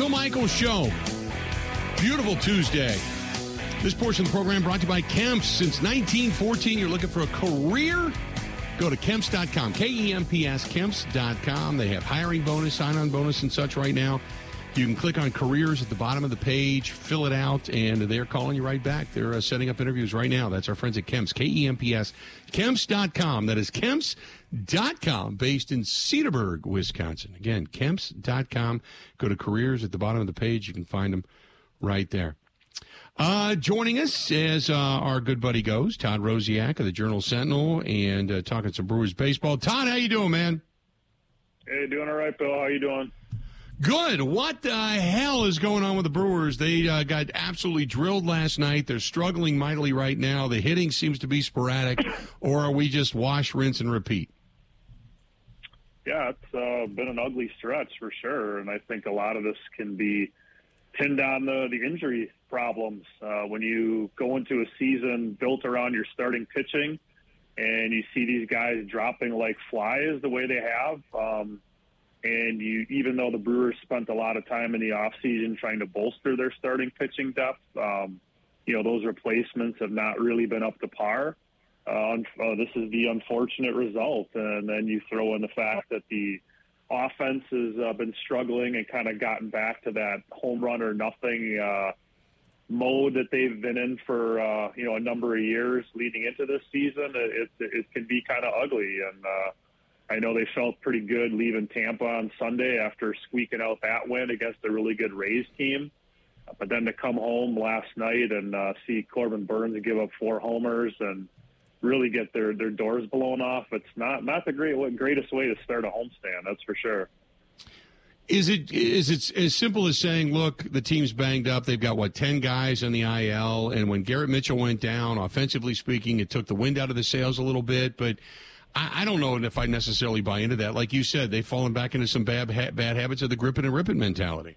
Bill Michaels Show. Beautiful Tuesday. This portion of the program brought to you by Kemps. Since 1914, you're looking for a career? Go to Kemps.com, K E M P S, Kemps.com. They have hiring bonus, sign on bonus, and such right now. You can click on careers at the bottom of the page, fill it out, and they're calling you right back. They're uh, setting up interviews right now. That's our friends at Kemps, K E M P S, Kemps.com. That is Kemps.com, based in Cedarburg, Wisconsin. Again, Kemps.com. Go to careers at the bottom of the page. You can find them right there. Uh, joining us as uh, our good buddy goes, Todd Rosiak of the Journal Sentinel, and uh, talking some Brewers baseball. Todd, how you doing, man? Hey, doing all right, Bill. How you doing? Good. What the hell is going on with the Brewers? They uh, got absolutely drilled last night. They're struggling mightily right now. The hitting seems to be sporadic, or are we just wash, rinse, and repeat? Yeah, it's uh, been an ugly stretch for sure, and I think a lot of this can be pinned on the the injury problems. Uh, when you go into a season built around your starting pitching, and you see these guys dropping like flies the way they have, um, and you even though the Brewers spent a lot of time in the off season trying to bolster their starting pitching depth, um, you know those replacements have not really been up to par. Uh, uh, this is the unfortunate result, and then you throw in the fact that the offense has uh, been struggling and kind of gotten back to that home run or nothing uh, mode that they've been in for uh, you know a number of years leading into this season. It, it, it can be kind of ugly, and uh, I know they felt pretty good leaving Tampa on Sunday after squeaking out that win against a really good Rays team. But then to come home last night and uh, see Corbin Burnes give up four homers and really get their their doors blown off. It's not not the great greatest way to start a homestand, that's for sure. Is it is it as simple as saying, look, the team's banged up. They've got what ten guys on the IL, and when Garrett Mitchell went down, offensively speaking, it took the wind out of the sails a little bit. But I, I don't know if I necessarily buy into that. Like you said, they've fallen back into some bad bad habits of the gripping and ripping mentality.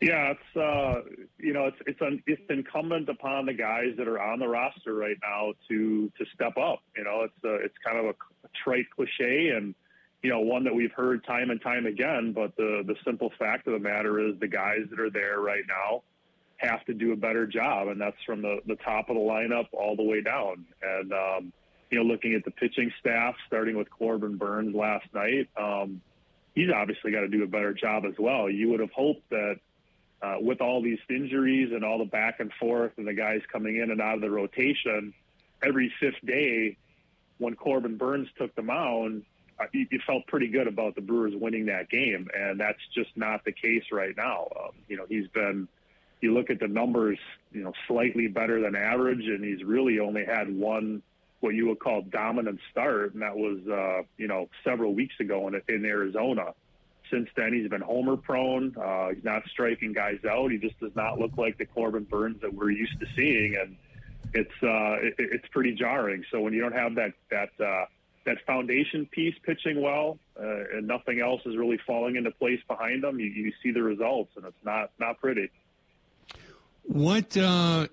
Yeah, it's uh, you know it's it's un, it's incumbent upon the guys that are on the roster right now to to step up. You know, it's uh, it's kind of a, a trite cliche and you know one that we've heard time and time again. But the the simple fact of the matter is the guys that are there right now have to do a better job, and that's from the the top of the lineup all the way down. And um, you know, looking at the pitching staff, starting with Corbin Burnes last night. Um, He's obviously got to do a better job as well. You would have hoped that uh, with all these injuries and all the back and forth and the guys coming in and out of the rotation, every fifth day when Corbin Burnes took the mound, uh, you, you felt pretty good about the Brewers winning that game, and that's just not the case right now. Um, you know, he's been. You look at the numbers, you know, slightly better than average, and he's really only had one what you would call dominant start, and that was uh, you know several weeks ago in, in Arizona since then, he's been homer prone. Uh, he's not striking guys out. He just does not look like the Corbin Burnes that we're used to seeing, and it's uh, it, it's pretty jarring. So when you don't have that that uh, that foundation piece pitching well, uh, and nothing else is really falling into place behind them, you, you see the results, and it's not not pretty. What uh,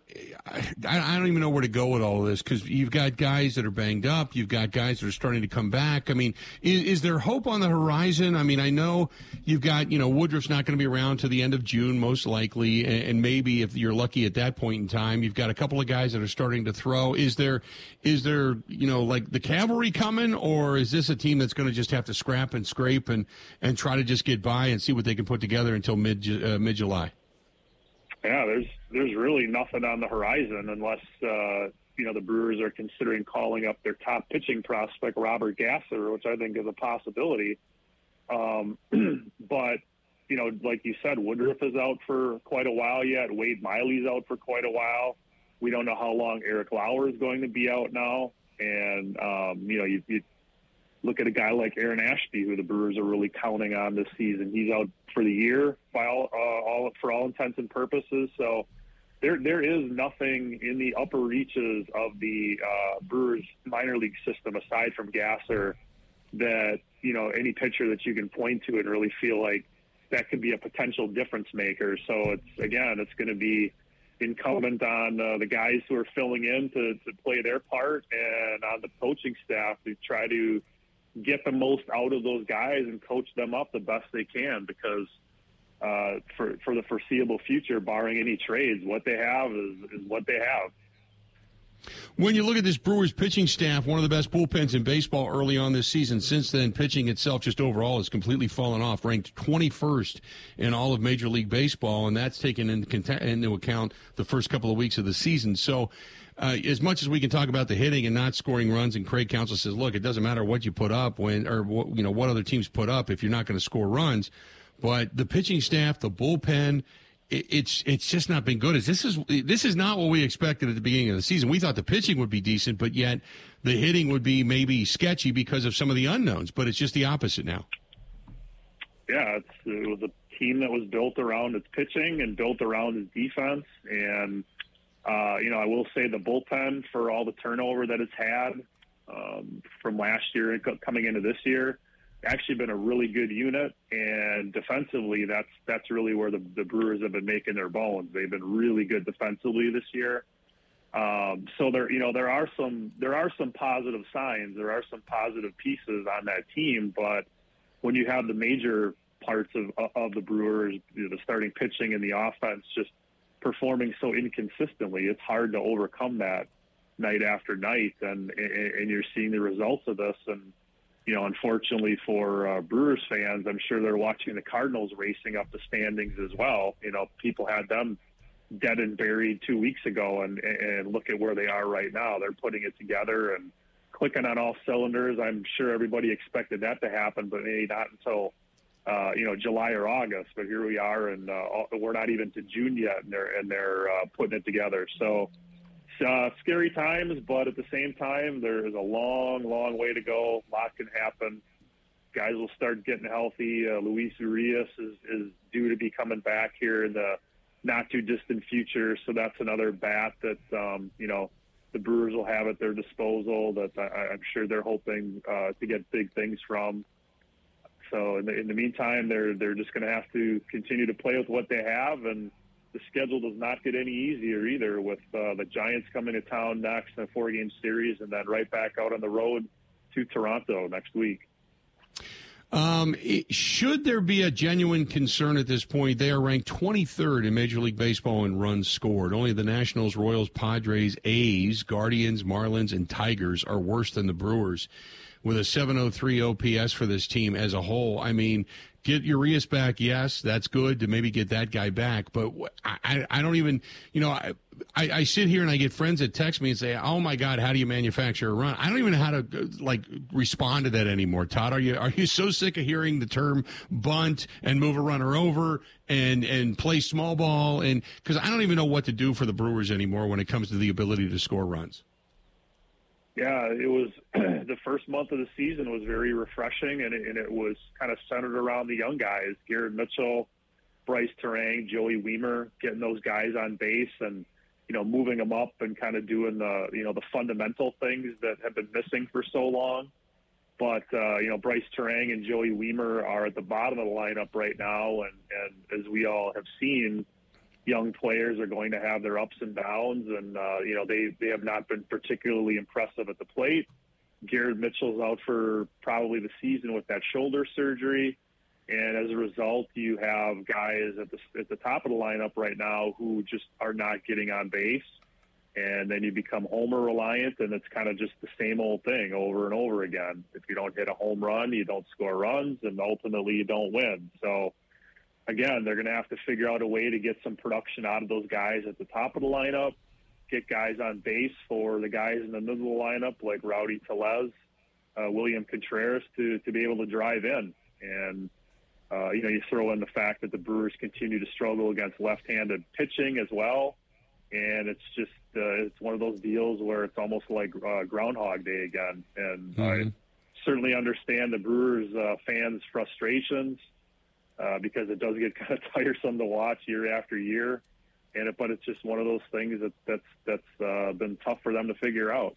I, I don't even know where to go with all of this because you've got guys that are banged up, you've got guys that are starting to come back. I mean, is, is there hope on the horizon? I mean, I know you've got you know Woodruff's not going to be around to the end of June most likely, and, and maybe if you're lucky at that point in time, you've got a couple of guys that are starting to throw. Is there is there you know like the cavalry coming, or is this a team that's going to just have to scrap and scrape and and try to just get by and see what they can put together until mid uh, mid July? Yeah, there's there's really nothing on the horizon unless uh, you know the Brewers are considering calling up their top pitching prospect Robert Gasser, which I think is a possibility. Um, but you know, like you said, Woodruff is out for quite a while yet. Wade Miley's out for quite a while. We don't know how long Eric Lauer is going to be out now. And um, you know, you, you look at a guy like Aaron Ashby, who the Brewers are really counting on this season. He's out for the year by all, uh, all for all intents and purposes. So there there is nothing in the upper reaches of the uh, Brewers minor league system aside from Gasser that you know any pitcher that you can point to and really feel like that could be a potential difference maker. So it's again, it's going to be incumbent on uh, the guys who are filling in to, to play their part and on the coaching staff to try to get the most out of those guys and coach them up the best they can because uh, for for the foreseeable future, barring any trades, what they have is, is what they have. When you look at this Brewers pitching staff, one of the best bullpens in baseball early on this season. Since then, pitching itself just overall has completely fallen off, ranked 21st in all of Major League Baseball, and that's taken into account the first couple of weeks of the season. So, uh, as much as we can talk about the hitting and not scoring runs, and Craig Counsell says, look, it doesn't matter what you put up when, or you know, what other teams put up if you're not going to score runs. But the pitching staff, the bullpen, it, it's it's just not been good. As this is this is not what we expected at the beginning of the season. We thought the pitching would be decent, but yet the hitting would be maybe sketchy because of some of the unknowns. But it's just the opposite now. Yeah, it's, it was a team that was built around its pitching and built around its defense, and uh, you know, I will say the bullpen for all the turnover that it's had um, from last year coming into this year, actually been a really good unit. And defensively, that's that's really where the, the Brewers have been making their bones. They've been really good defensively this year. Um, so there, you know, there are some there are some positive signs. There are some positive pieces on that team, but when you have the major parts of of the Brewers, you know, the starting pitching and the offense just performing so inconsistently, it's hard to overcome that night after night, and and you're seeing the results of this. And you know, unfortunately for uh, Brewers fans, I'm sure they're watching the Cardinals racing up the standings as well. You know, people had them dead and buried two weeks ago, and and look at where they are right now. They're putting it together and clicking on all cylinders. I'm sure everybody expected that to happen, but maybe not until uh, you know, July or August. But here we are, and uh, we're not even to June yet, and they're and they're uh, putting it together. So, uh, scary times, but at the same time, there is a long, long way to go. A lot can happen. Guys will start getting healthy. Uh, Luis Urias is, is due to be coming back here in the not too distant future. So that's another bat that um, you know the Brewers will have at their disposal. That I, I'm sure they're hoping uh, to get big things from. So in the, in the meantime, they're they're just going to have to continue to play with what they have, and the schedule does not get any easier either. With uh, the Giants coming to town next in a four game series, and then right back out on the road to Toronto next week. Um, should there be a genuine concern at this point? They are ranked 23rd in Major League Baseball in runs scored. Only the Nationals, Royals, Padres, A's, Guardians, Marlins, and Tigers are worse than the Brewers with a 703 OPS for this team as a whole. I mean, get Urias back, yes, that's good to maybe get that guy back. But I, I don't even, you know, I, I, I, sit here and I get friends that text me and say, "Oh my God, how do you manufacture a run?" I don't even know how to uh, like respond to that anymore. Todd, are you are you so sick of hearing the term bunt and move a runner over and and play small ball and because I don't even know what to do for the Brewers anymore when it comes to the ability to score runs. Yeah, it was the first month of the season was very refreshing, and it, and it was kind of centered around the young guys: Garrett Mitchell, Brice Turang, Joey Wiemer, getting those guys on base, and you know, moving them up and kind of doing the you know the fundamental things that have been missing for so long. But uh, you know, Brice Turang and Joey Wiemer are at the bottom of the lineup right now, and and as we all have seen, young players are going to have their ups and downs, and uh, you know they they have not been particularly impressive at the plate. Garrett Mitchell's out for probably the season with that shoulder surgery, and as a result, you have guys at the at the top of the lineup right now who just are not getting on base, and then you become homer reliant, and it's kind of just the same old thing over and over again. If you don't hit a home run, you don't score runs, and ultimately you don't win. So again, they're going to have to figure out a way to get some production out of those guys at the top of the lineup, get guys on base for the guys in the middle of the lineup like Rowdy Tellez, uh, William Contreras to, to be able to drive in. And, uh, you know, you throw in the fact that the Brewers continue to struggle against left-handed pitching as well. And it's just, uh, it's one of those deals where it's almost like uh, Groundhog Day again. And mm-hmm. I certainly understand the Brewers uh, fans' frustrations uh, because it does get kind of tiresome to watch year after year. And it, but it's just one of those things that that's that's uh, been tough for them to figure out.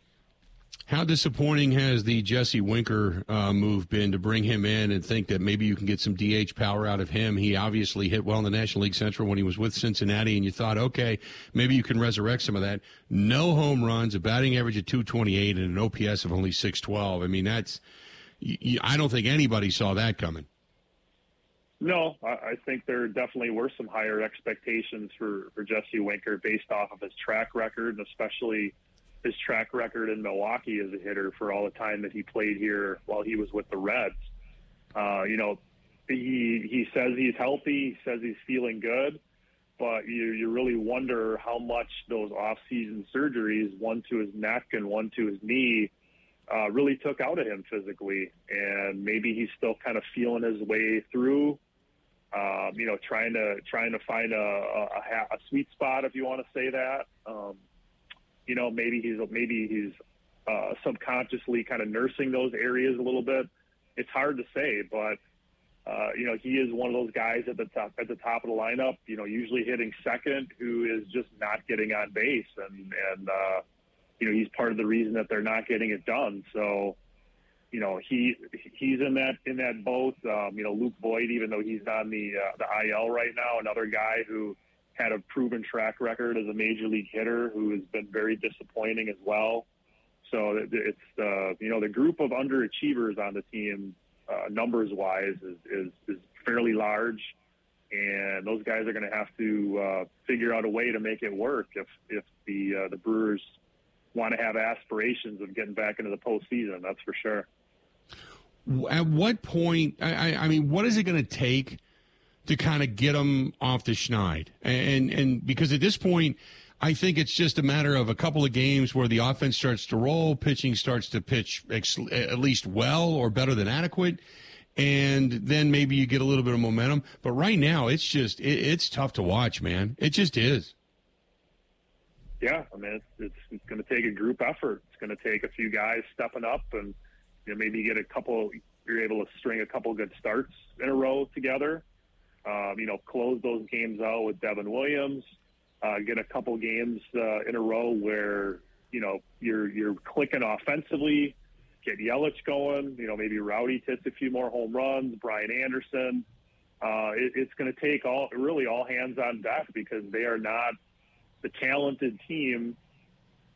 How disappointing has the Jesse Winker uh, move been to bring him in and think that maybe you can get some DH power out of him? He obviously hit well in the National League Central when he was with Cincinnati, and you thought, okay, maybe you can resurrect some of that. No home runs, a batting average of 228, and an OPS of only 612. I mean, that's I don't think anybody saw that coming. No, I think there definitely were some higher expectations for, for Jesse Winker based off of his track record, and especially his track record in Milwaukee as a hitter for all the time that he played here while he was with the Reds. Uh, you know, he he says he's healthy, he says he's feeling good, but you you really wonder how much those off-season surgeries, one to his neck and one to his knee, uh, really took out of him physically, and maybe he's still kind of feeling his way through um, you know, trying to trying to find a, a, a sweet spot, if you want to say that. Um, you know, maybe he's maybe he's uh, subconsciously kind of nursing those areas a little bit. It's hard to say, but uh, you know, he is one of those guys at the top at the top of the lineup. You know, usually hitting second, who is just not getting on base, and and uh, you know, he's part of the reason that they're not getting it done. So you know he he's in that in that boat. Um, you know Luke Voit, even though he's on the uh, the IL right now, another guy who had a proven track record as a major league hitter who has been very disappointing as well. So it's uh, you know the group of underachievers on the team, uh, numbers wise, is, is is fairly large, and those guys are going to have to uh, figure out a way to make it work if if the uh, the Brewers want to have aspirations of getting back into the postseason. That's for sure. At what point? I, I mean, what is it going to take to kind of get them off the schneid? And and because at this point, I think it's just a matter of a couple of games where the offense starts to roll, pitching starts to pitch ex- at least well or better than adequate, and then maybe you get a little bit of momentum. But right now, it's just it, it's tough to watch, man. It just is. Yeah, I mean, it's, it's going to take a group effort. It's going to take a few guys stepping up and you know, maybe get a couple, you're able to string a couple good starts in a row together. Um, you know, close those games out with Devin Williams. Uh, get a couple games uh, in a row where you know you're you're clicking offensively. Get Yelich going. You know, maybe Rowdy hits a few more home runs. Brian Anderson. Uh, it, it's going to take all really all hands on deck because they are not the talented team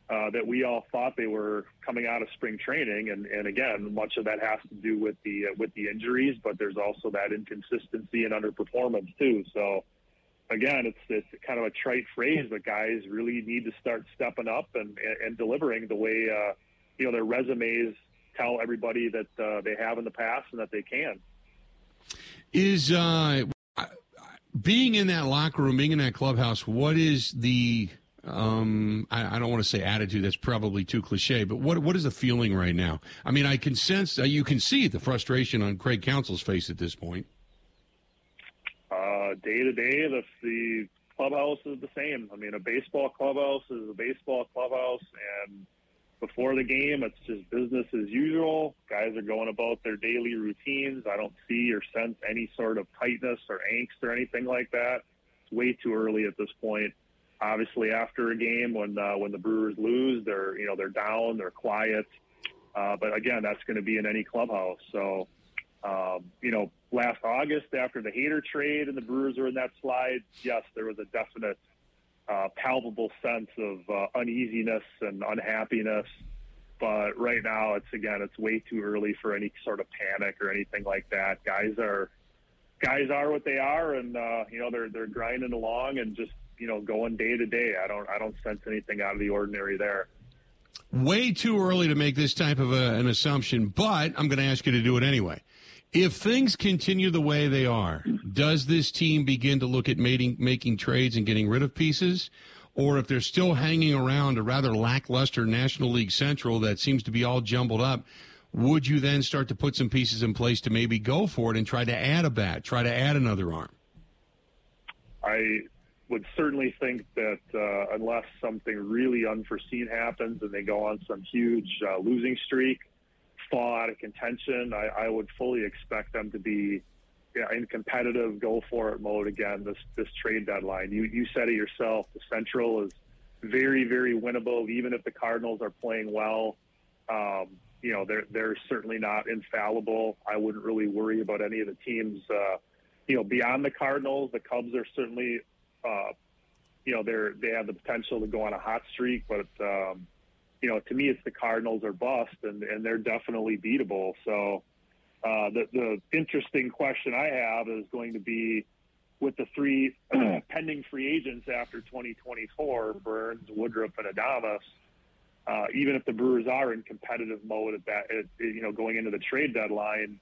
uh, that we all thought they were coming out of spring training, and, and again, much of that has to do with the uh, with the injuries, but there's also that inconsistency and underperformance too. So, again, it's it's kind of a trite phrase, but guys really need to start stepping up and and, and delivering the way uh, you know their resumes tell everybody that uh, they have in the past and that they can. Is uh, being in that locker room, being in that clubhouse, what is the um, I, I, don't want to say attitude. That's probably too cliche. But what what is the feeling right now? I mean, I can sense, uh, you can see the frustration on Craig Counsell's face at this point. Uh, day to day, the the clubhouse is the same. I mean, a baseball clubhouse is a baseball clubhouse, and before the game, it's just business as usual. Guys are going about their daily routines. I don't see or sense any sort of tightness or angst or anything like that. It's way too early at this point obviously after a game when uh, when the Brewers lose, they're you know they're down, they're quiet. Uh, but again, that's going to be in any clubhouse. So um, you know, last August after the Hader trade and the Brewers were in that slide, yes, there was a definite uh, palpable sense of uh, uneasiness and unhappiness. But right now, it's again, it's way too early for any sort of panic or anything like that. Guys are guys are what they are, and uh, you know they're they're grinding along and just you know going day to day. I don't I don't sense anything out of the ordinary there. Way too early to make this type of a, an assumption, but I'm going to ask you to do it anyway. If things continue the way they are, does this team begin to look at making, making trades and getting rid of pieces? Or if they're still hanging around a rather lackluster National League Central that seems to be all jumbled up, would you then start to put some pieces in place to maybe go for it and try to add a bat, try to add another arm? I would certainly think that uh, unless something really unforeseen happens and they go on some huge uh, losing streak, fall out of contention, I, I would fully expect them to be yeah, in competitive go for it mode again this this trade deadline. You you said it yourself. The Central is very very winnable, even if the Cardinals are playing well. Um, you know they're they're certainly not infallible. I wouldn't really worry about any of the teams. Uh, you know, beyond the Cardinals, the Cubs are certainly uh, you know, they're they have the potential to go on a hot streak, but um, you know, to me, it's the Cardinals are bust, and and they're definitely beatable. So, Uh, the, the interesting question I have is going to be with the three pending free agents after 2024, Burnes, Woodruff, and Adames. Uh, even if the Brewers are in competitive mode at that, at, you know, going into the trade deadline,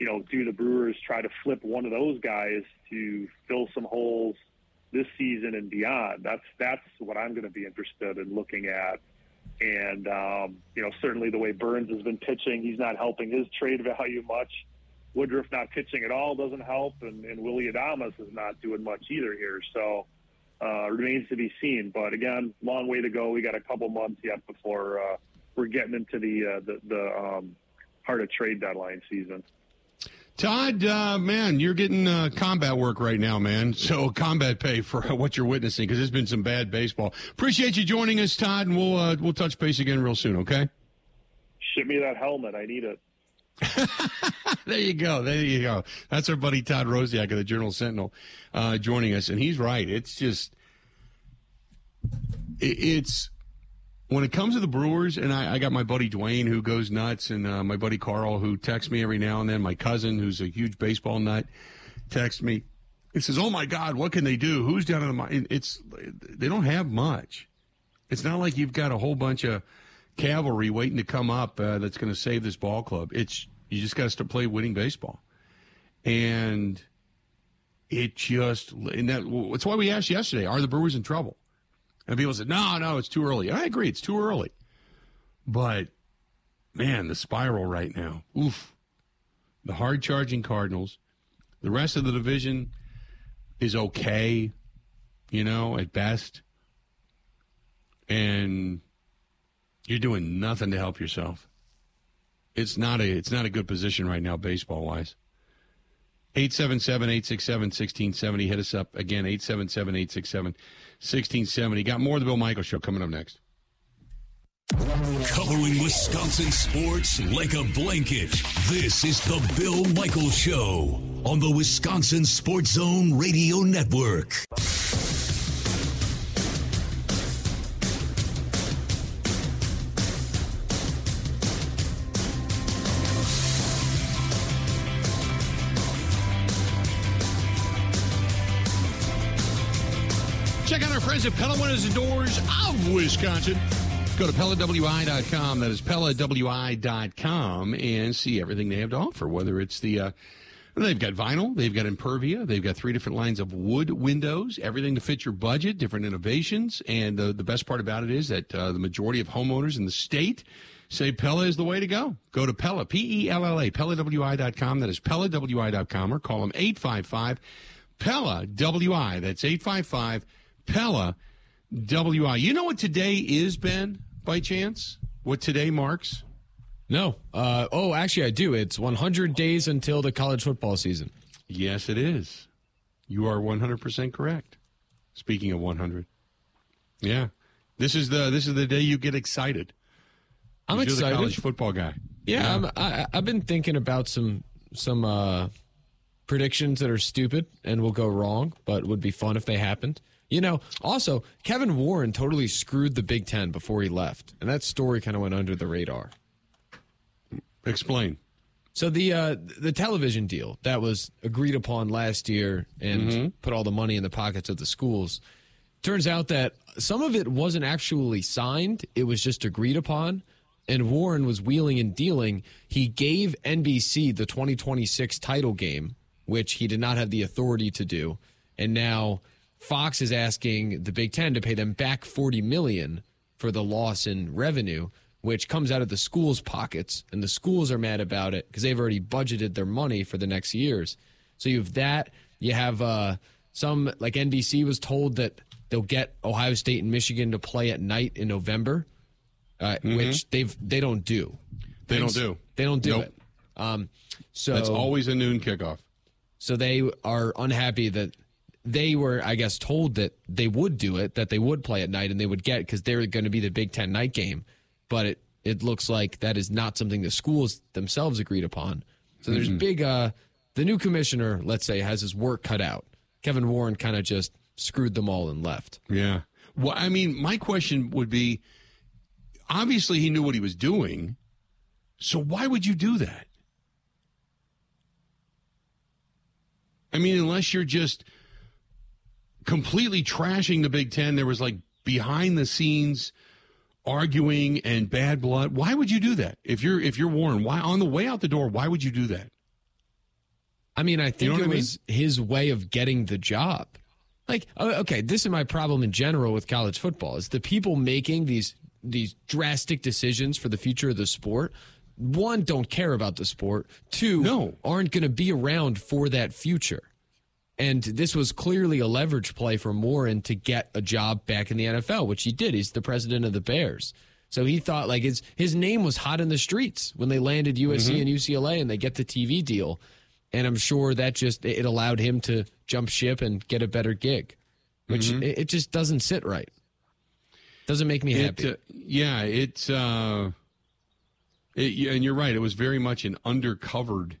you know, do the Brewers try to flip one of those guys to fill some holes this season and beyond? That's that's what I'm going to be interested in looking at. And um, you know, certainly the way Burnes has been pitching, he's not helping his trade value much. Woodruff not pitching at all doesn't help, and, and Willy Adames is not doing much either here. So uh, remains to be seen. But again, long way to go. We got a couple months yet before uh, we're getting into the uh, the, the um, heart of trade deadline season. Todd, uh, man, you're getting uh, combat work right now, man. So combat pay for what you're witnessing because there's been some bad baseball. Appreciate you joining us, Todd, and we'll uh, we'll touch base again real soon. Okay. Ship me that helmet. I need it. there you go. There you go. That's our buddy Todd Rosiak of the Journal Sentinel uh, joining us, and he's right. It's just it, it's when it comes to the Brewers, and I, I got my buddy Dwayne who goes nuts, and uh, my buddy Carl who texts me every now and then. My cousin who's a huge baseball nut texts me. He says, "Oh my God, what can they do? Who's down in the mine?" It's they don't have much. It's not like you've got a whole bunch of cavalry waiting to come up uh, that's going to save this ball club. It's you just got to play winning baseball, and it just and that, that's why we asked yesterday: Are the Brewers in trouble? And people said, no, no, it's too early. I agree, it's too early. But, man, the spiral right now. Oof. The hard charging Cardinals. The rest of the division is okay, you know, at best. And you're doing nothing to help yourself. It's not a it's not a good position right now baseball wise. 877-867-1670 hit us up again 877-867 1670. Got more of the Bill Michael Show coming up next. Covering Wisconsin sports like a blanket. This is the Bill Michael Show on the Wisconsin Sports Zone Radio Network. Friends at Pella Windows and Doors of Wisconsin. Go to PellaWI.com. That is PellaWI.com and see everything they have to offer, whether it's the. Uh, They've got vinyl, they've got Impervia, they've got three different lines of wood windows, everything to fit your budget, different innovations. And uh, the best part about it is that uh, the majority of homeowners in the state say Pella is the way to go. Go to Pella, P E L L A, PellaWI.com. That is PellaWI.com or call them 855 Pella WI. That's 855 Pella WI. You know what today is, Ben, by chance? What today marks? No. Uh, oh, actually, I do. It's 100 days until the college football season. Yes, it is. You are 100% correct. Speaking of 100. Yeah. This is the this is the day you get excited. I'm You're excited. the college football guy. Yeah, Yeah. I, I've been thinking about some some uh, predictions that are stupid and will go wrong, but would be fun if they happened. You know, also Kevin Warren totally screwed the Big Ten before he left, and that story kind of went under the radar. Explain. So the uh, the television deal that was agreed upon last year and put all the money in the pockets of the schools. Turns out that some of it wasn't actually signed; it was just agreed upon. And Warren was wheeling and dealing. He gave NBC the 2026 title game, which he did not have the authority to do. And now Fox is asking the Big Ten to pay them back 40 million for the loss in revenue, which comes out of the schools' pockets, and the schools are mad about it because they've already budgeted their money for the next years. So you have that. You have uh, some like NBC was told that they'll get Ohio State and Michigan to play at night in November, uh, which they've they don't do. They don't do. They don't do Nope. it. Um, so That's always a noon kickoff. so they are unhappy that they were, I guess, told that they would do it, that they would play at night and they would get because they're going to be the Big Ten night game. But it, it looks like that is not something the schools themselves agreed upon. So there's big, uh, the new commissioner, let's say, has his work cut out. Kevin Warren kind of just screwed them all and left. Yeah. Well, I mean, my question would be obviously he knew what he was doing. So why would you do that? I mean, unless you're just completely trashing the Big Ten, there was like behind the scenes arguing and bad blood. Why would you do that? If you're if you're Warren, why on the way out the door, why would you do that? I mean, I think know it I was his way of getting the job. Like, okay, this is my problem in general with college football: is the people making these these drastic decisions for the future of the sport. One, don't care about the sport. Two, No. aren't going to be around for that future. And this was clearly a leverage play for Warren to get a job back in the NFL, which he did. He's the president of the Bears. So he thought like his his name was hot in the streets when they landed USC and UCLA and they get the TV deal. And I'm sure that just it allowed him to jump ship and get a better gig, which it, it just doesn't sit right. Doesn't make me happy. It, uh, yeah, it's uh, it, and you're right. It was very much an undercovered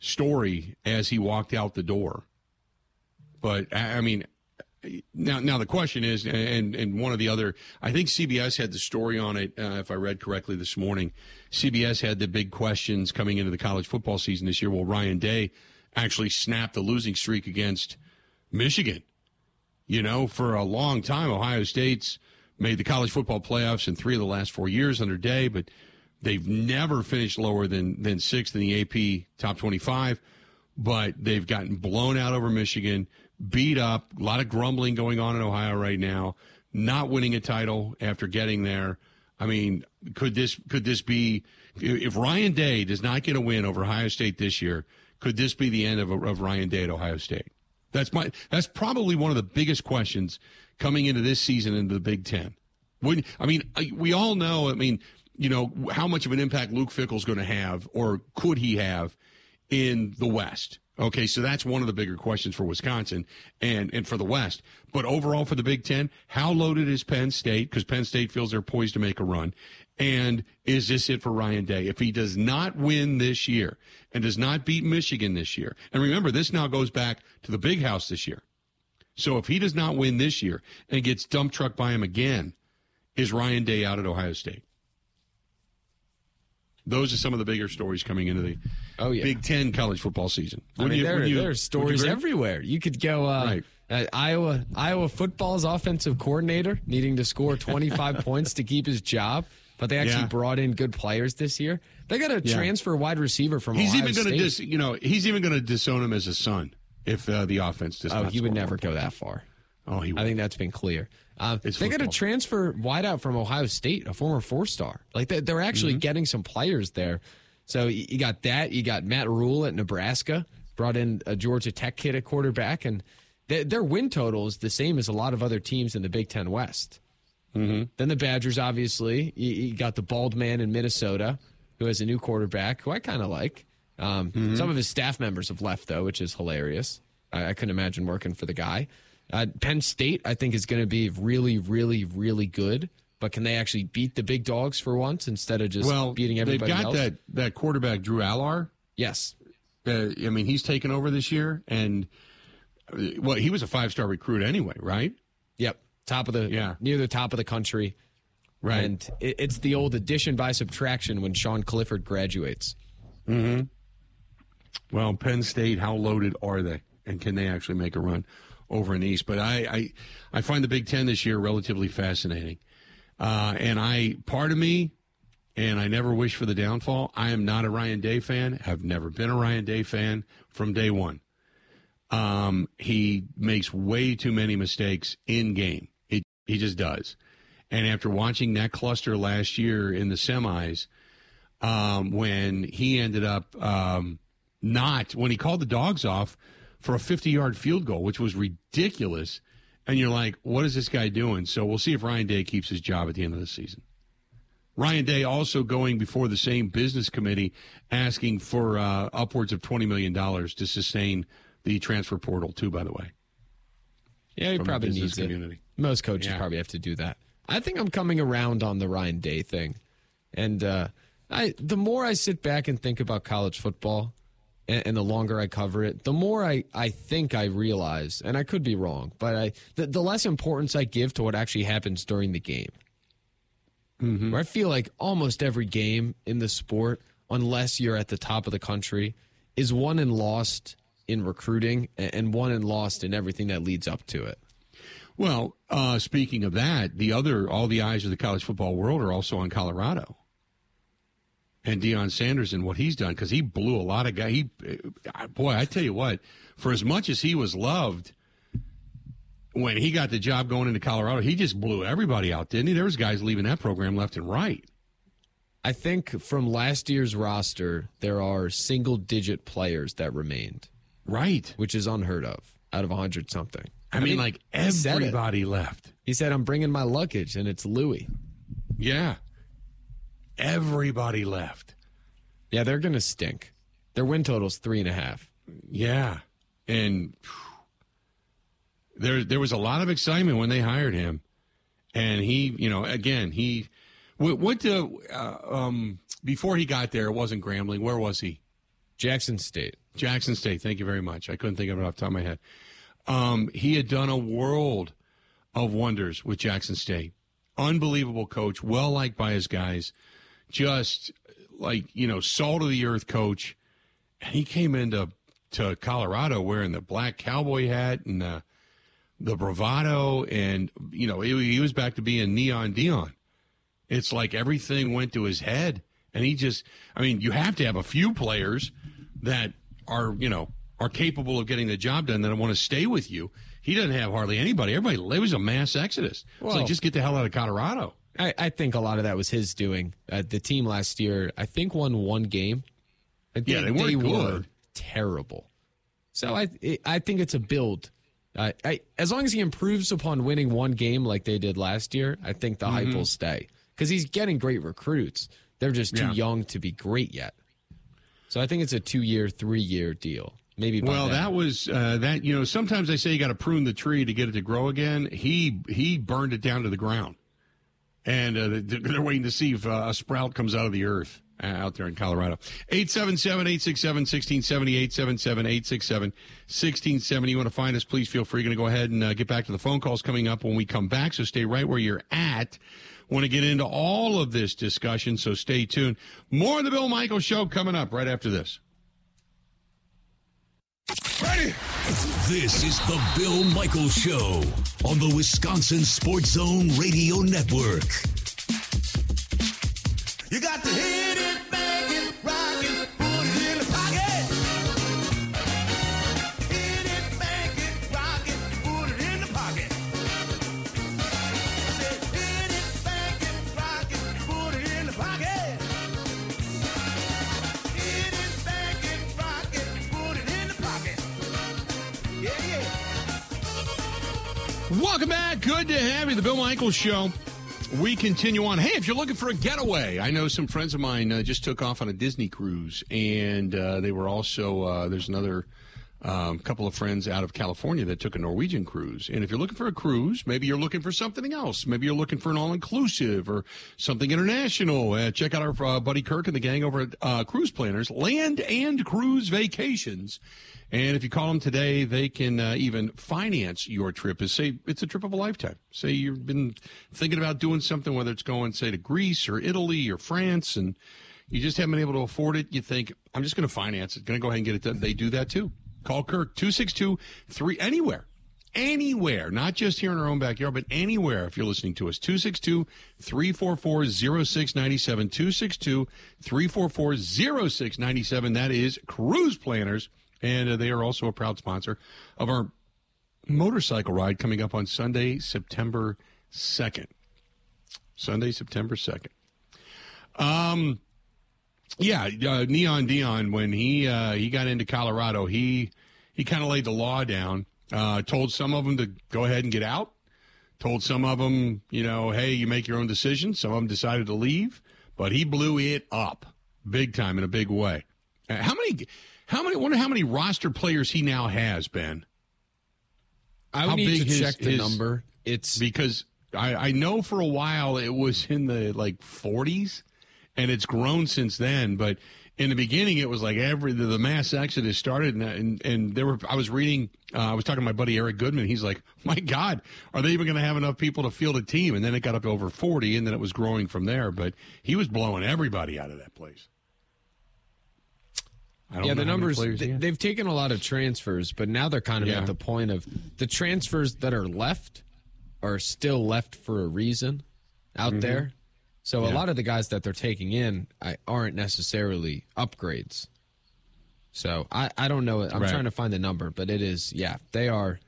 story as he walked out the door. But I mean, now now the question is, and and one of the other, I think CBS had the story on it. Uh, if I read correctly this morning, CBS had the big questions coming into the college football season this year. Well, Ryan Day actually snapped the losing streak against Michigan. You know, for a long time, Ohio State's made the college football playoffs in three of the last four years under Day, but they've never finished lower than than sixth in the AP top twenty-five. But they've gotten blown out over Michigan, beat up. A lot of grumbling going on in Ohio right now. Not winning a title after getting there. I mean, could this could this be if Ryan Day does not get a win over Ohio State this year? Could this be the end of, of Ryan Day at Ohio State? That's my. That's probably one of the biggest questions coming into this season into the Big Ten. When I mean, we all know. I mean, you know how much of an impact Luke Fickell's going to have, or could he have, in the West? Okay, so that's one of the bigger questions for Wisconsin and and for the West. But overall for the Big Ten, how loaded is Penn State? Because Penn State feels they're poised to make a run. And is this it for Ryan Day? If he does not win this year and does not beat Michigan this year, and remember, this now goes back to the big house this year. So if he does not win this year and gets dump truck by him again, is Ryan Day out at Ohio State? Those are some of the bigger stories coming into the Oh, yeah. Big Ten college football season. I mean, you- there, you- there are would you stories everywhere. You could go uh, Right. uh, Iowa Iowa football's offensive coordinator needing to score 25 points to keep his job, but they actually Yeah. brought in good players this year. They got a Yeah. transfer wide receiver from He's Ohio even going to dis, you know, he's even going to disown him as a son if uh, the offense does oh, he would never go that far. Oh, he would. I think that's been clear. It's they got a transfer wideout from Ohio State, a former four star. Like they, they're actually Mm-hmm. getting some players there. So you got that. You got Matt Rhule at Nebraska, brought in a Georgia Tech kid at quarterback, and th- their win total is the same as a lot of other teams in the Big Ten West. Mm-hmm. Then the Badgers, obviously. You, you got the bald man in Minnesota, who has a new quarterback, who I kind of like. Um, Mm-hmm. Some of his staff members have left, though, which is hilarious. I, I couldn't imagine working for the guy. Uh, Penn State, I think, is going to be really, really, really good. But can they actually beat the big dogs for once instead of just well, beating they've everybody got else? that that quarterback Drew Allar. Yes. Uh, I mean, he's taken over this year, and uh, well, he was a five star recruit anyway, right? Yep. Top of the Yeah. near the top of the country. Right. And it, it's the old addition by subtraction when Sean Clifford graduates. Mm-hmm. Well, Penn State, how loaded are they, and can they actually make a run over in the East? But I, I, I find the Big Ten this year relatively fascinating, uh, and I, part of me, and I never wish for the downfall. I am not a Ryan Day fan. Have never been a Ryan Day fan from day one. Um, he makes way too many mistakes in game. It, he just does. And after watching that cluster last year in the semis, um, when he ended up um, not when he called the dogs off for a 50 yard field goal, which was ridiculous. And you're like, what is this guy doing? So we'll see if Ryan Day keeps his job at the end of the season. Ryan Day also going before the same business committee asking for uh, upwards of $20 million to sustain the transfer portal, too, by the way. Yeah, he probably needs it. Most coaches Yeah. probably have to do that. I think I'm coming around on the Ryan Day thing, and uh, I the more I sit back and think about college football, and, and the longer I cover it, the more I, I think I realize, and I could be wrong, but I the, the less importance I give to what actually happens during the game. Where I feel like almost every game in the sport, unless you're at the top of the country, is won and lost in recruiting and won and lost in everything that leads up to it. Well, uh, speaking of that, the other all the eyes of the college football world are also on Colorado and Deion Sanders and what he's done because he blew a lot of guys. He, uh, boy, I tell you what, for as much as he was loved when he got the job going into Colorado, he just blew everybody out, didn't he? There was guys leaving that program left and right. I think from last year's roster, there are single digit players that remained. Right. Which is unheard of out of 100 something. I, I mean, mean, like everybody left. He said, I'm bringing my luggage, and it's Louis. Yeah. Everybody left. Yeah, they're going to stink. Their win total's three and a half. Yeah. And there, there was a lot of excitement when they hired him. And he, you know, again, he what, to, uh, um, before he got there, it wasn't Grambling. Where was he? Jackson State. Jackson State. Thank you very much. I couldn't think of it off the top of my head. Um, he had done a world of wonders with Jackson State. Unbelievable coach, well liked by his guys. Just like, you know, salt of the earth coach. And he came into to Colorado wearing the black cowboy hat and the, the bravado. And, you know, he, he was back to being Neon Deion. It's like everything went to his head. And he just, I mean, you have to have a few players that are, you know, are capable of getting the job done that want to stay with you. He doesn't have hardly anybody. Everybody, it was a mass exodus. Well, it's like, just get the hell out of Colorado. I, I think a lot of that was his doing. Uh, the team last year, I think, won one game. They, yeah, they, they. Were terrible. So I, I think it's a build. I, I, as long as he improves upon winning one game like they did last year, I think the mm-hmm. hype will stay because he's getting great recruits. They're just too yeah. young to be great yet. So I think it's a two year, three year deal. Maybe. well, then. that was uh, that. You know, sometimes they say you got to prune the tree to get it to grow again. He he burned it down to the ground, and uh, they're waiting to see if uh, a sprout comes out of the earth uh, out there in Colorado. 877-867-1670, 877-867-1670. You want to find us, please feel free. Going to go ahead and uh, get back to the phone calls coming up when we come back, so stay right where you're at. Want to get into all of this discussion, so stay tuned. More of the Bill Michaels Show coming up right after this. Ready? This is the Bill Michaels Show on the Wisconsin Sports Zone Radio Network. You got to hit Welcome back. Good to have you. The Bill Michaels Show. We continue on. Hey, if you're looking for a getaway, I know some friends of mine uh, just took off on a Disney cruise, and uh, they were also uh, there's another um, couple of friends out of California that took a Norwegian cruise. And if you're looking for a cruise, maybe you're looking for something else. Maybe you're looking for an all inclusive or something international. Uh, check out our uh, buddy Kirk and the gang over at uh, Cruise Planners, Land and Cruise Vacations. And if you call them today, they can uh, even finance your trip. Is say it's a trip of a lifetime. Say you've been thinking about doing something, whether it's going say to Greece or Italy or France, and you just haven't been able to afford it. You think I'm just going to finance it, going to go ahead and get it done. They do that too. Call Kirk two six two three anywhere. Anywhere, not just here in our own backyard, but anywhere if you're listening to us. 262 344 0697. 262 344 0697. That is Cruise Planners and uh, they are also a proud sponsor of our motorcycle ride coming up on Sunday, September 2nd. Sunday, September 2nd. Um, yeah, uh, Neon Deion, when he uh, he got into Colorado, he he kind of laid the law down. Uh, told some of them to go ahead and get out. Told some of them, you know, hey, you make your own decision. Some of them decided to leave, but he blew it up big time in a big way. Uh, how many? How many? Wonder how many roster players he now has, Ben. I would need to his, check the his, number. It's because I, I know for a while it was in the like 40s, and it's grown since then. But in the beginning, it was like every the, the mass exodus started, and, and and there were. I was reading. Uh, I was talking to my buddy Eric Goodman. He's like, "My God, are they even going to have enough people to field a team?" And then it got up to over 40, and then it was growing from there. But he was blowing everybody out of that place. I don't yeah, the numbers they, they've taken a lot of transfers, but now they're kind of Yeah. at the point of the transfers that are left are still left for a reason out Mm-hmm. there. So a lot of the guys that they're taking in I, aren't necessarily upgrades. So I, I don't know. I'm Right. trying to find the number, but it is yeah they are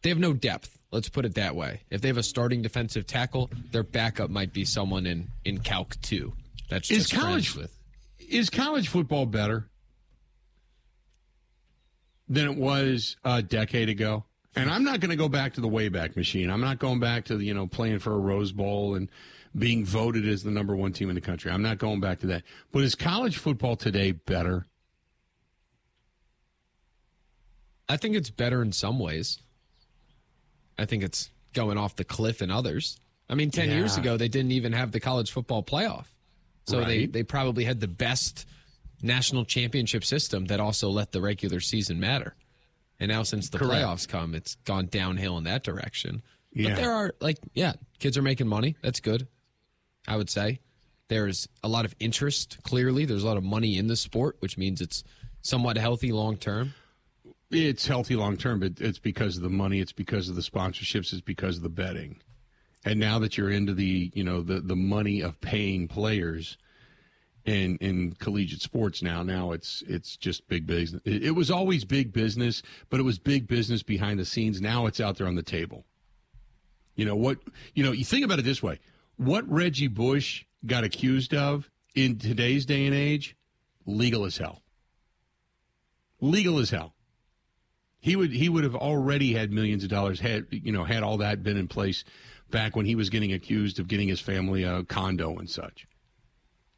they have no depth. Let's put it that way. If they have a starting defensive tackle, their backup might be someone in in Calc two. That's Is just college- with. is college football better than it was a decade ago? And I'm not going to go back to the Wayback Machine. I'm not going back to the, you know playing for a Rose Bowl and being voted as the number one team in the country. I'm not going back to that. But is college football today better? I think it's better in some ways. I think it's going off the cliff in others. I mean, 10 years ago, they didn't even have the college football playoff. So they, they probably had the best national championship system that also let the regular season matter. And now, since the Correct. playoffs come, it's gone downhill in that direction. Yeah. But there are, like, yeah, kids are making money. That's good, I would say. There's a lot of interest, clearly. There's a lot of money in the sport, which means it's somewhat healthy long term. It's healthy long term, but it's because of the money. It's because of the sponsorships. It's because of the betting. And now that you're into the you know the the money of paying players in in collegiate sports now, now it's it's just big business. It, it was always big business, but it was big business behind the scenes. Now it's out there on the table. You know what? You know you think about it this way: what Reggie Bush got accused of in today's day and age, legal as hell. Legal as hell. He would he would have already had millions of dollars had you know had all that been in place back when he was getting accused of getting his family a condo and such,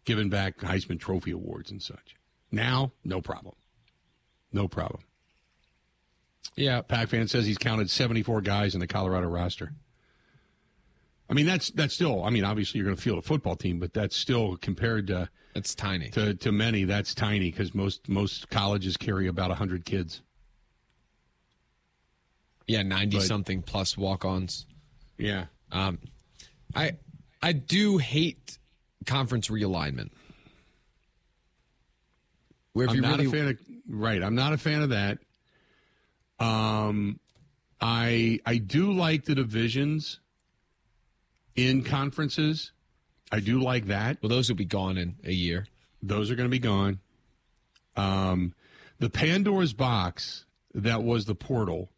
giving back Heisman Trophy awards and such. Now, no problem, no problem. Yeah, Pac fan says he's counted seventy four guys in the Colorado roster. I mean that's that's still I mean obviously you're going to field a football team, but that's still compared to it's tiny. to, to many that's tiny because most most colleges carry about hundred kids. Yeah, ninety But- something plus walk ons. Yeah, Um, I I do hate conference realignment. Where if I'm not really a fan of right. I'm not a fan of that. Um, I I do like the divisions in conferences. I do like that. well, those will be gone in a year. Those are going to be gone. Um, the Pandora's box that was the portal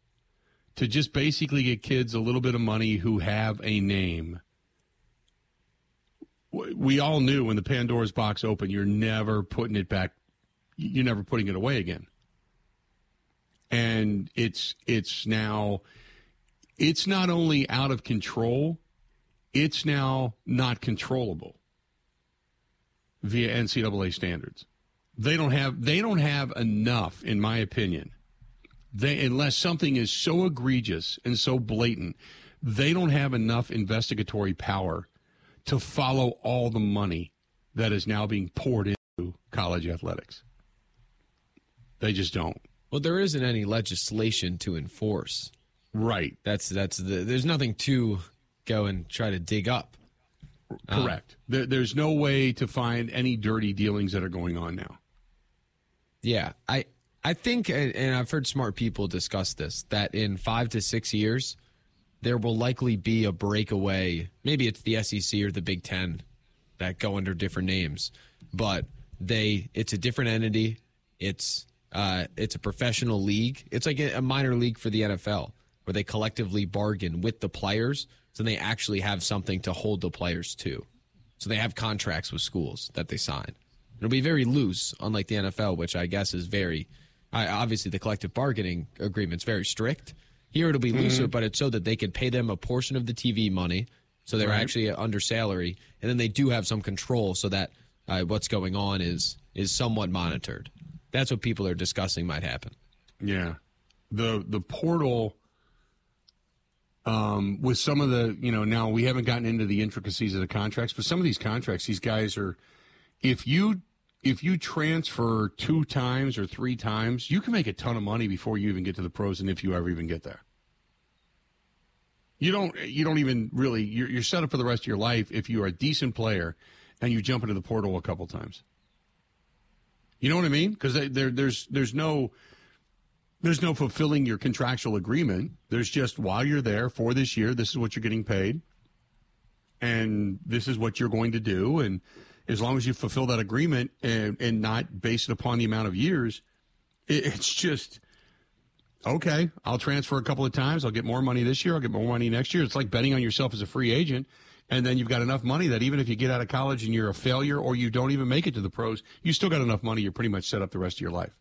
to just basically get kids a little bit of money who have a name. We all knew when the Pandora's box opened, you're never putting it back. You're never putting it away again. And it's it's now it's not only out of control, it's now not controllable via NCAA standards. They don't have they don't have enough, in my opinion. They unless something is so egregious and so blatant, they don't have enough investigatory power to follow all the money that is now being poured into college athletics. They just don't. Well, there isn't any legislation to enforce. Right. That's that's the, there's nothing to go and try to dig up. Correct. There, there's no way to find any dirty dealings that are going on now. Yeah, I I think, and I've heard smart people discuss this, that in five to six years, there will likely be a breakaway. Maybe it's the SEC or the Big Ten that go under different names, but they it's a different entity. It's uh, it's a professional league. It's like a minor league for the NFL, where they collectively bargain with the players, so they actually have something to hold the players to. So they have contracts with schools that they sign. It'll be very loose, unlike the NFL, which I guess is very. I, obviously, the collective bargaining agreement's very strict. Here, it'll be looser, but it's so that they can pay them a portion of the TV money, so they're actually under salary, and then they do have some control, so that uh, what's going on is is somewhat monitored. That's what people are discussing might happen. Yeah. The the portal um with some of the, you know, now we haven't gotten into the intricacies of the contracts, but some of these contracts, these guys are if you if you transfer two times or three times, you can make a ton of money before you even get to the pros and if you ever even get there. You don't you don't even really you're, you're set up for the rest of your life if you are a decent player and you jump into the portal a couple times. You know what I mean? Because there, there's there's no there's no fulfilling your contractual agreement. There's just while you're there for this year, this is what you're getting paid, and this is what you're going to do. And as long as you fulfill that agreement and, and not base it upon the amount of years, it, it's just okay. I'll transfer a couple of times. I'll get more money this year. I'll get more money next year. It's like betting on yourself as a free agent. And then you've got enough money that even if you get out of college and you're a failure or you don't even make it to the pros, you still got enough money. You're pretty much set up the rest of your life.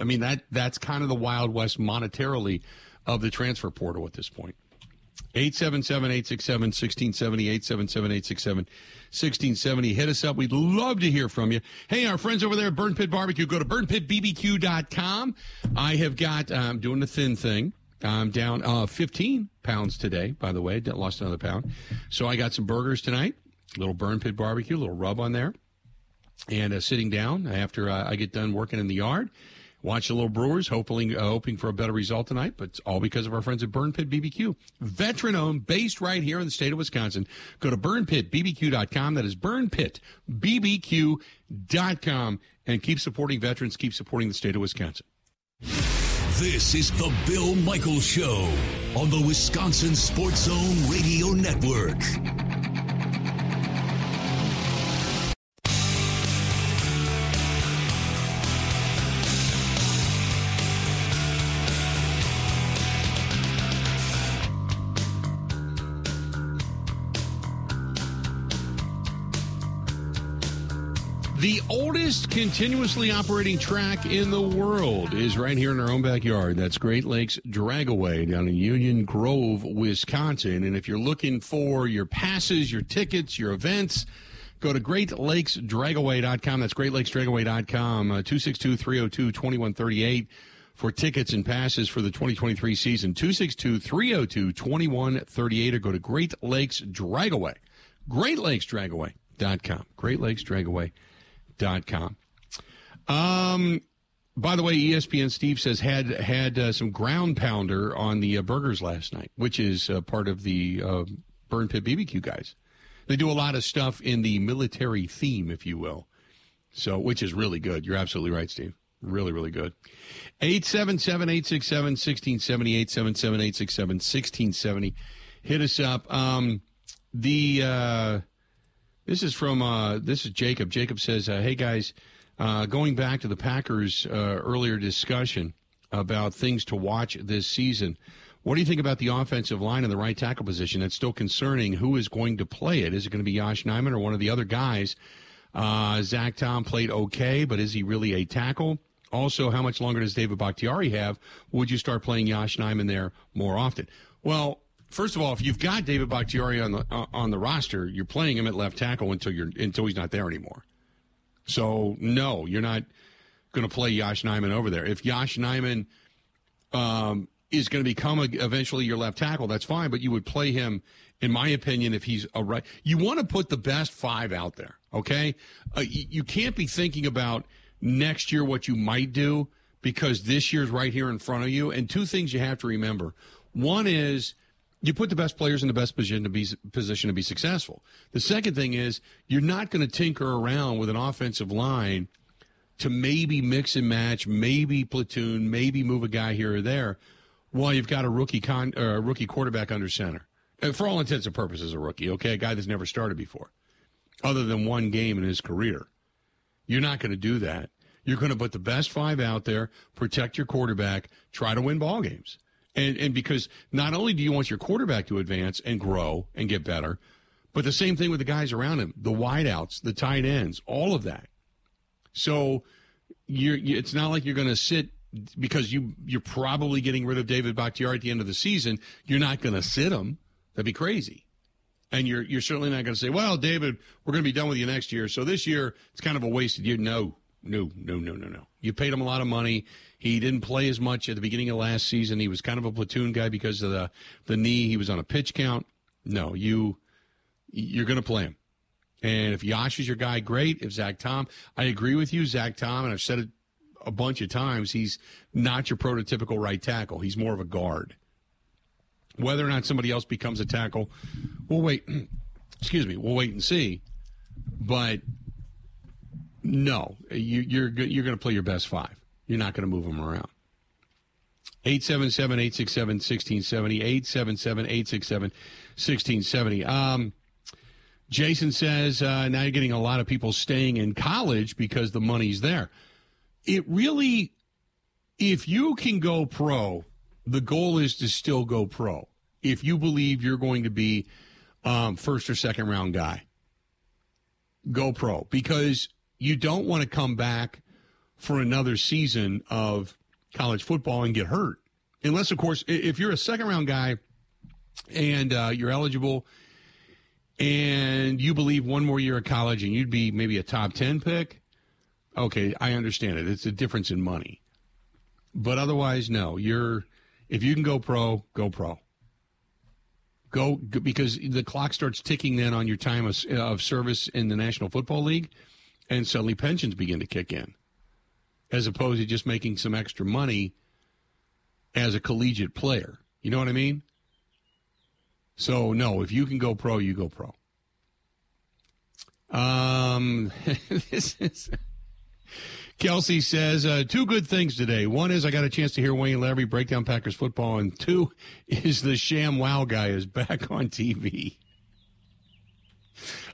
I mean that that's kind of the wild west monetarily of the transfer portal at this point. 877-867-1670, 877-867-1670. Hit us up. We'd love to hear from you. Hey, our friends over there at Burn Pit Barbecue, go to burnpitbbq.com. I have got, I'm um, doing the thin thing. I'm down uh, 15 pounds today, by the way. Lost another pound. So I got some burgers tonight, a little Burn Pit Barbecue, a little rub on there. And uh, sitting down after uh, I get done working in the yard watch the little Brewers, hoping uh, hoping for a better result tonight. But it's all because of our friends at Burn Pit BBQ, veteran owned, based right here in the state of Wisconsin. Go to burnpitbbq.com. That is burnpitbbq.com, and keep supporting veterans. Keep supporting the state of Wisconsin. This is the Bill Michaels Show on the Wisconsin Sports Zone Radio Network. The oldest continuously operating track in the world is right here in our own backyard. That's Great Lakes Dragaway down in Union Grove, Wisconsin. And if you're looking for your passes, your tickets, your events, go to greatlakesdragaway.com. That's greatlakesdragaway.com, uh, 262 302 2138 for tickets and passes for the 2023 season. 262 302 2138 or go to Great Lakes Dragaway. GreatLakesDragaway.com. Great Lakes Dragaway com. Um, by the way, ESPN Steve says had had uh, some ground pounder on the uh, burgers last night, which is uh, part of the uh, Burn Pit BBQ guys. They do a lot of stuff in the military theme, if you will. So, which is really good. You're absolutely right, Steve. Really, really good. 877 867 1670, 877 867 1670. Hit us up. Um, the uh, this is from uh, this is Jacob. Jacob says, uh, "Hey guys, uh, going back to the Packers' uh, earlier discussion about things to watch this season." What do you think about the offensive line and the right tackle position? That's still concerning. Who is going to play it? Is it going to be Josh Nijman or one of the other guys? Uh, Zach Tom played okay, but is he really a tackle? Also, how much longer does David Bakhtiari have? Would you start playing Yosh Nijman there more often? Well, first of all, if you've got David Bakhtiari on the uh, on the roster, you're playing him at left tackle until you're until he's not there anymore. So no, you're not going to play Yosh Nijman over there. If Yosh Nijman um, is going to become a, eventually your left tackle, that's fine. But you would play him, in my opinion, if he's a right. You want to put the best five out there. Okay, uh, you can't be thinking about next year what you might do because this year's right here in front of you. And two things you have to remember. One is you put the best players in the best position to be position to be successful. The second thing is you're not going to tinker around with an offensive line to maybe mix and match, maybe platoon, maybe move a guy here or there, while you've got a rookie con uh, rookie quarterback under center. And for all intents and purposes, a rookie, okay, a guy that's never started before, other than one game in his career. You're not going to do that. You're going to put the best five out there, protect your quarterback, try to win ball games. And, and because not only do you want your quarterback to advance and grow and get better, but the same thing with the guys around him, the wideouts, the tight ends, all of that. So you're, you, it's not like you're going to sit because you you're probably getting rid of David Bakhtiari at the end of the season. You're not going to sit him. That'd be crazy. And you're you're certainly not going to say, "Well, David, we're going to be done with you next year." So this year it's kind of a wasted year. No, no, no, no, no, no. You paid him a lot of money. He didn't play as much at the beginning of last season. He was kind of a platoon guy because of the the knee. He was on a pitch count. No, you you're going to play him. And if Yosh is your guy, great. If Zach Tom, I agree with you, Zach Tom, and I've said it a bunch of times. He's not your prototypical right tackle. He's more of a guard. Whether or not somebody else becomes a tackle, we'll wait. Excuse me. We'll wait and see. But No, you, you're you're going to play your best five. You're not going to move them around. 877 867 1670. 877 867 1670. Um, Jason says uh, now you're getting a lot of people staying in college because the money's there. It really, if you can go pro, the goal is to still go pro. If you believe you're going to be um, first or second round guy, go pro because you don't want to come back for another season of college football and get hurt. Unless, of course, if you're a second round guy and uh, you're eligible and you believe one more year of college and you'd be maybe a top 10 pick, okay, I understand it. It's a difference in money. But otherwise, no. You're if you can go pro, go pro. Go because the clock starts ticking then on your time of, of service in the National Football League, and suddenly pensions begin to kick in, as opposed to just making some extra money as a collegiate player. You know what I mean? So no, if you can go pro, you go pro. Um, this is Kelsey says uh, two good things today. One is I got a chance to hear Wayne Larrivee break down Packers football, and two is the Sham Wow guy is back on TV.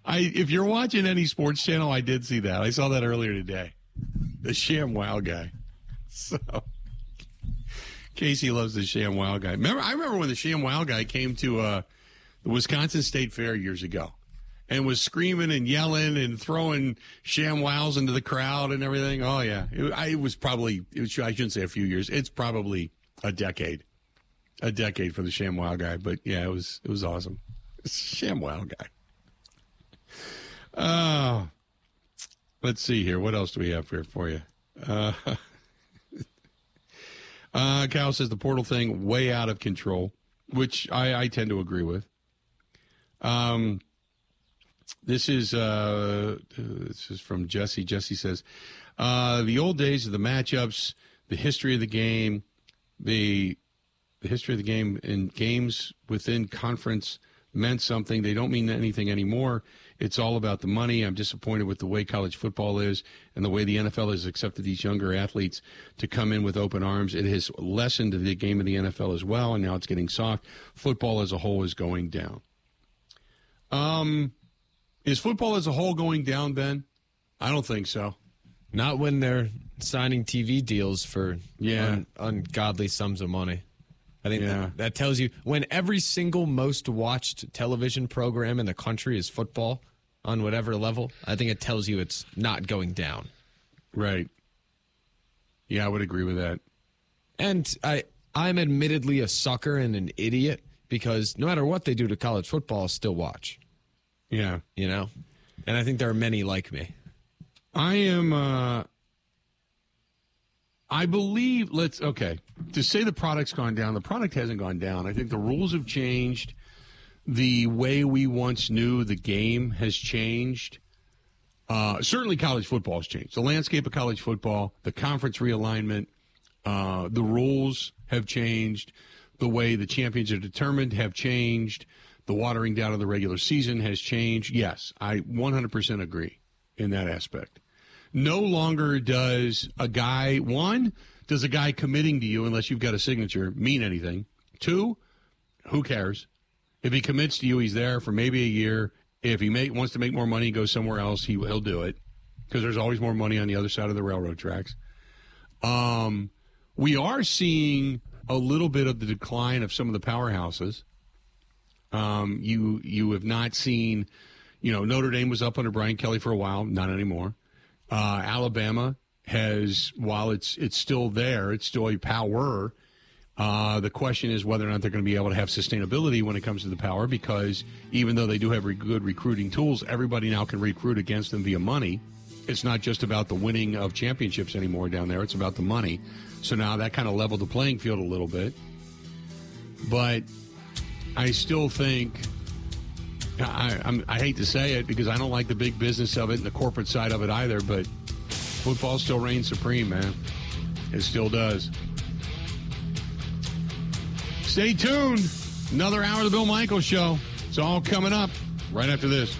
I if you're watching any sports channel, I did see that. I saw that earlier today. The Sham Wow guy. So Casey loves the Sham Wow guy. Remember, I remember when the Sham Wow guy came to uh, the Wisconsin State Fair years ago and was screaming and yelling and throwing sham wows into the crowd and everything. Oh yeah, it, I, it was probably it was, I shouldn't say a few years. It's probably a decade, a decade for the sham wow guy. But yeah, it was it was awesome. Sham wow guy. Uh, let's see here. What else do we have here for you? Uh, uh, Cal says the portal thing way out of control, which I, I tend to agree with. Um, this is uh, this is from Jesse. Jesse says, uh, "The old days of the matchups, the history of the game, the the history of the game and games within conference meant something. They don't mean anything anymore. It's all about the money. I'm disappointed with the way college football is and the way the NFL has accepted these younger athletes to come in with open arms. It has lessened the game of the NFL as well, and now it's getting soft. Football as a whole is going down. Um, is football as a whole going down, Ben? I don't think so. Not when they're signing TV deals for yeah. Un- ungodly sums of money. I think yeah. that, that tells you when every single most watched television program in the country is football on whatever level, I think it tells you it's not going down. Right. Yeah, I would agree with that. And I I'm admittedly a sucker and an idiot because no matter what they do to college football, I'll still watch. Yeah. You know? And I think there are many like me. I am uh I believe let's okay. To say the product's gone down, the product hasn't gone down. I think the rules have changed. The way we once knew the game has changed. Uh, certainly, college football has changed. The landscape of college football, the conference realignment, uh, the rules have changed. The way the champions are determined have changed the watering down of the regular season has changed. Yes, I 100% agree in that aspect. No longer does a guy, one, does a guy committing to you, unless you've got a signature, mean anything? Two, who cares? If he commits to you, he's there for maybe a year. If he make, wants to make more money, go somewhere else, he, he'll do it because there's always more money on the other side of the railroad tracks. Um, we are seeing a little bit of the decline of some of the powerhouses. Um, you you have not seen, you know, Notre Dame was up under Brian Kelly for a while, not anymore. Uh, Alabama has, while it's it's still there, it's still a power. Uh, the question is whether or not they're going to be able to have sustainability when it comes to the power, because even though they do have re- good recruiting tools, everybody now can recruit against them via money. It's not just about the winning of championships anymore down there; it's about the money. So now that kind of leveled the playing field a little bit. But I still think I, I hate to say it because I don't like the big business of it and the corporate side of it either, but football still reigns supreme, man. It still does. Stay tuned. Another hour of the Bill Michaels Show. It's all coming up right after this.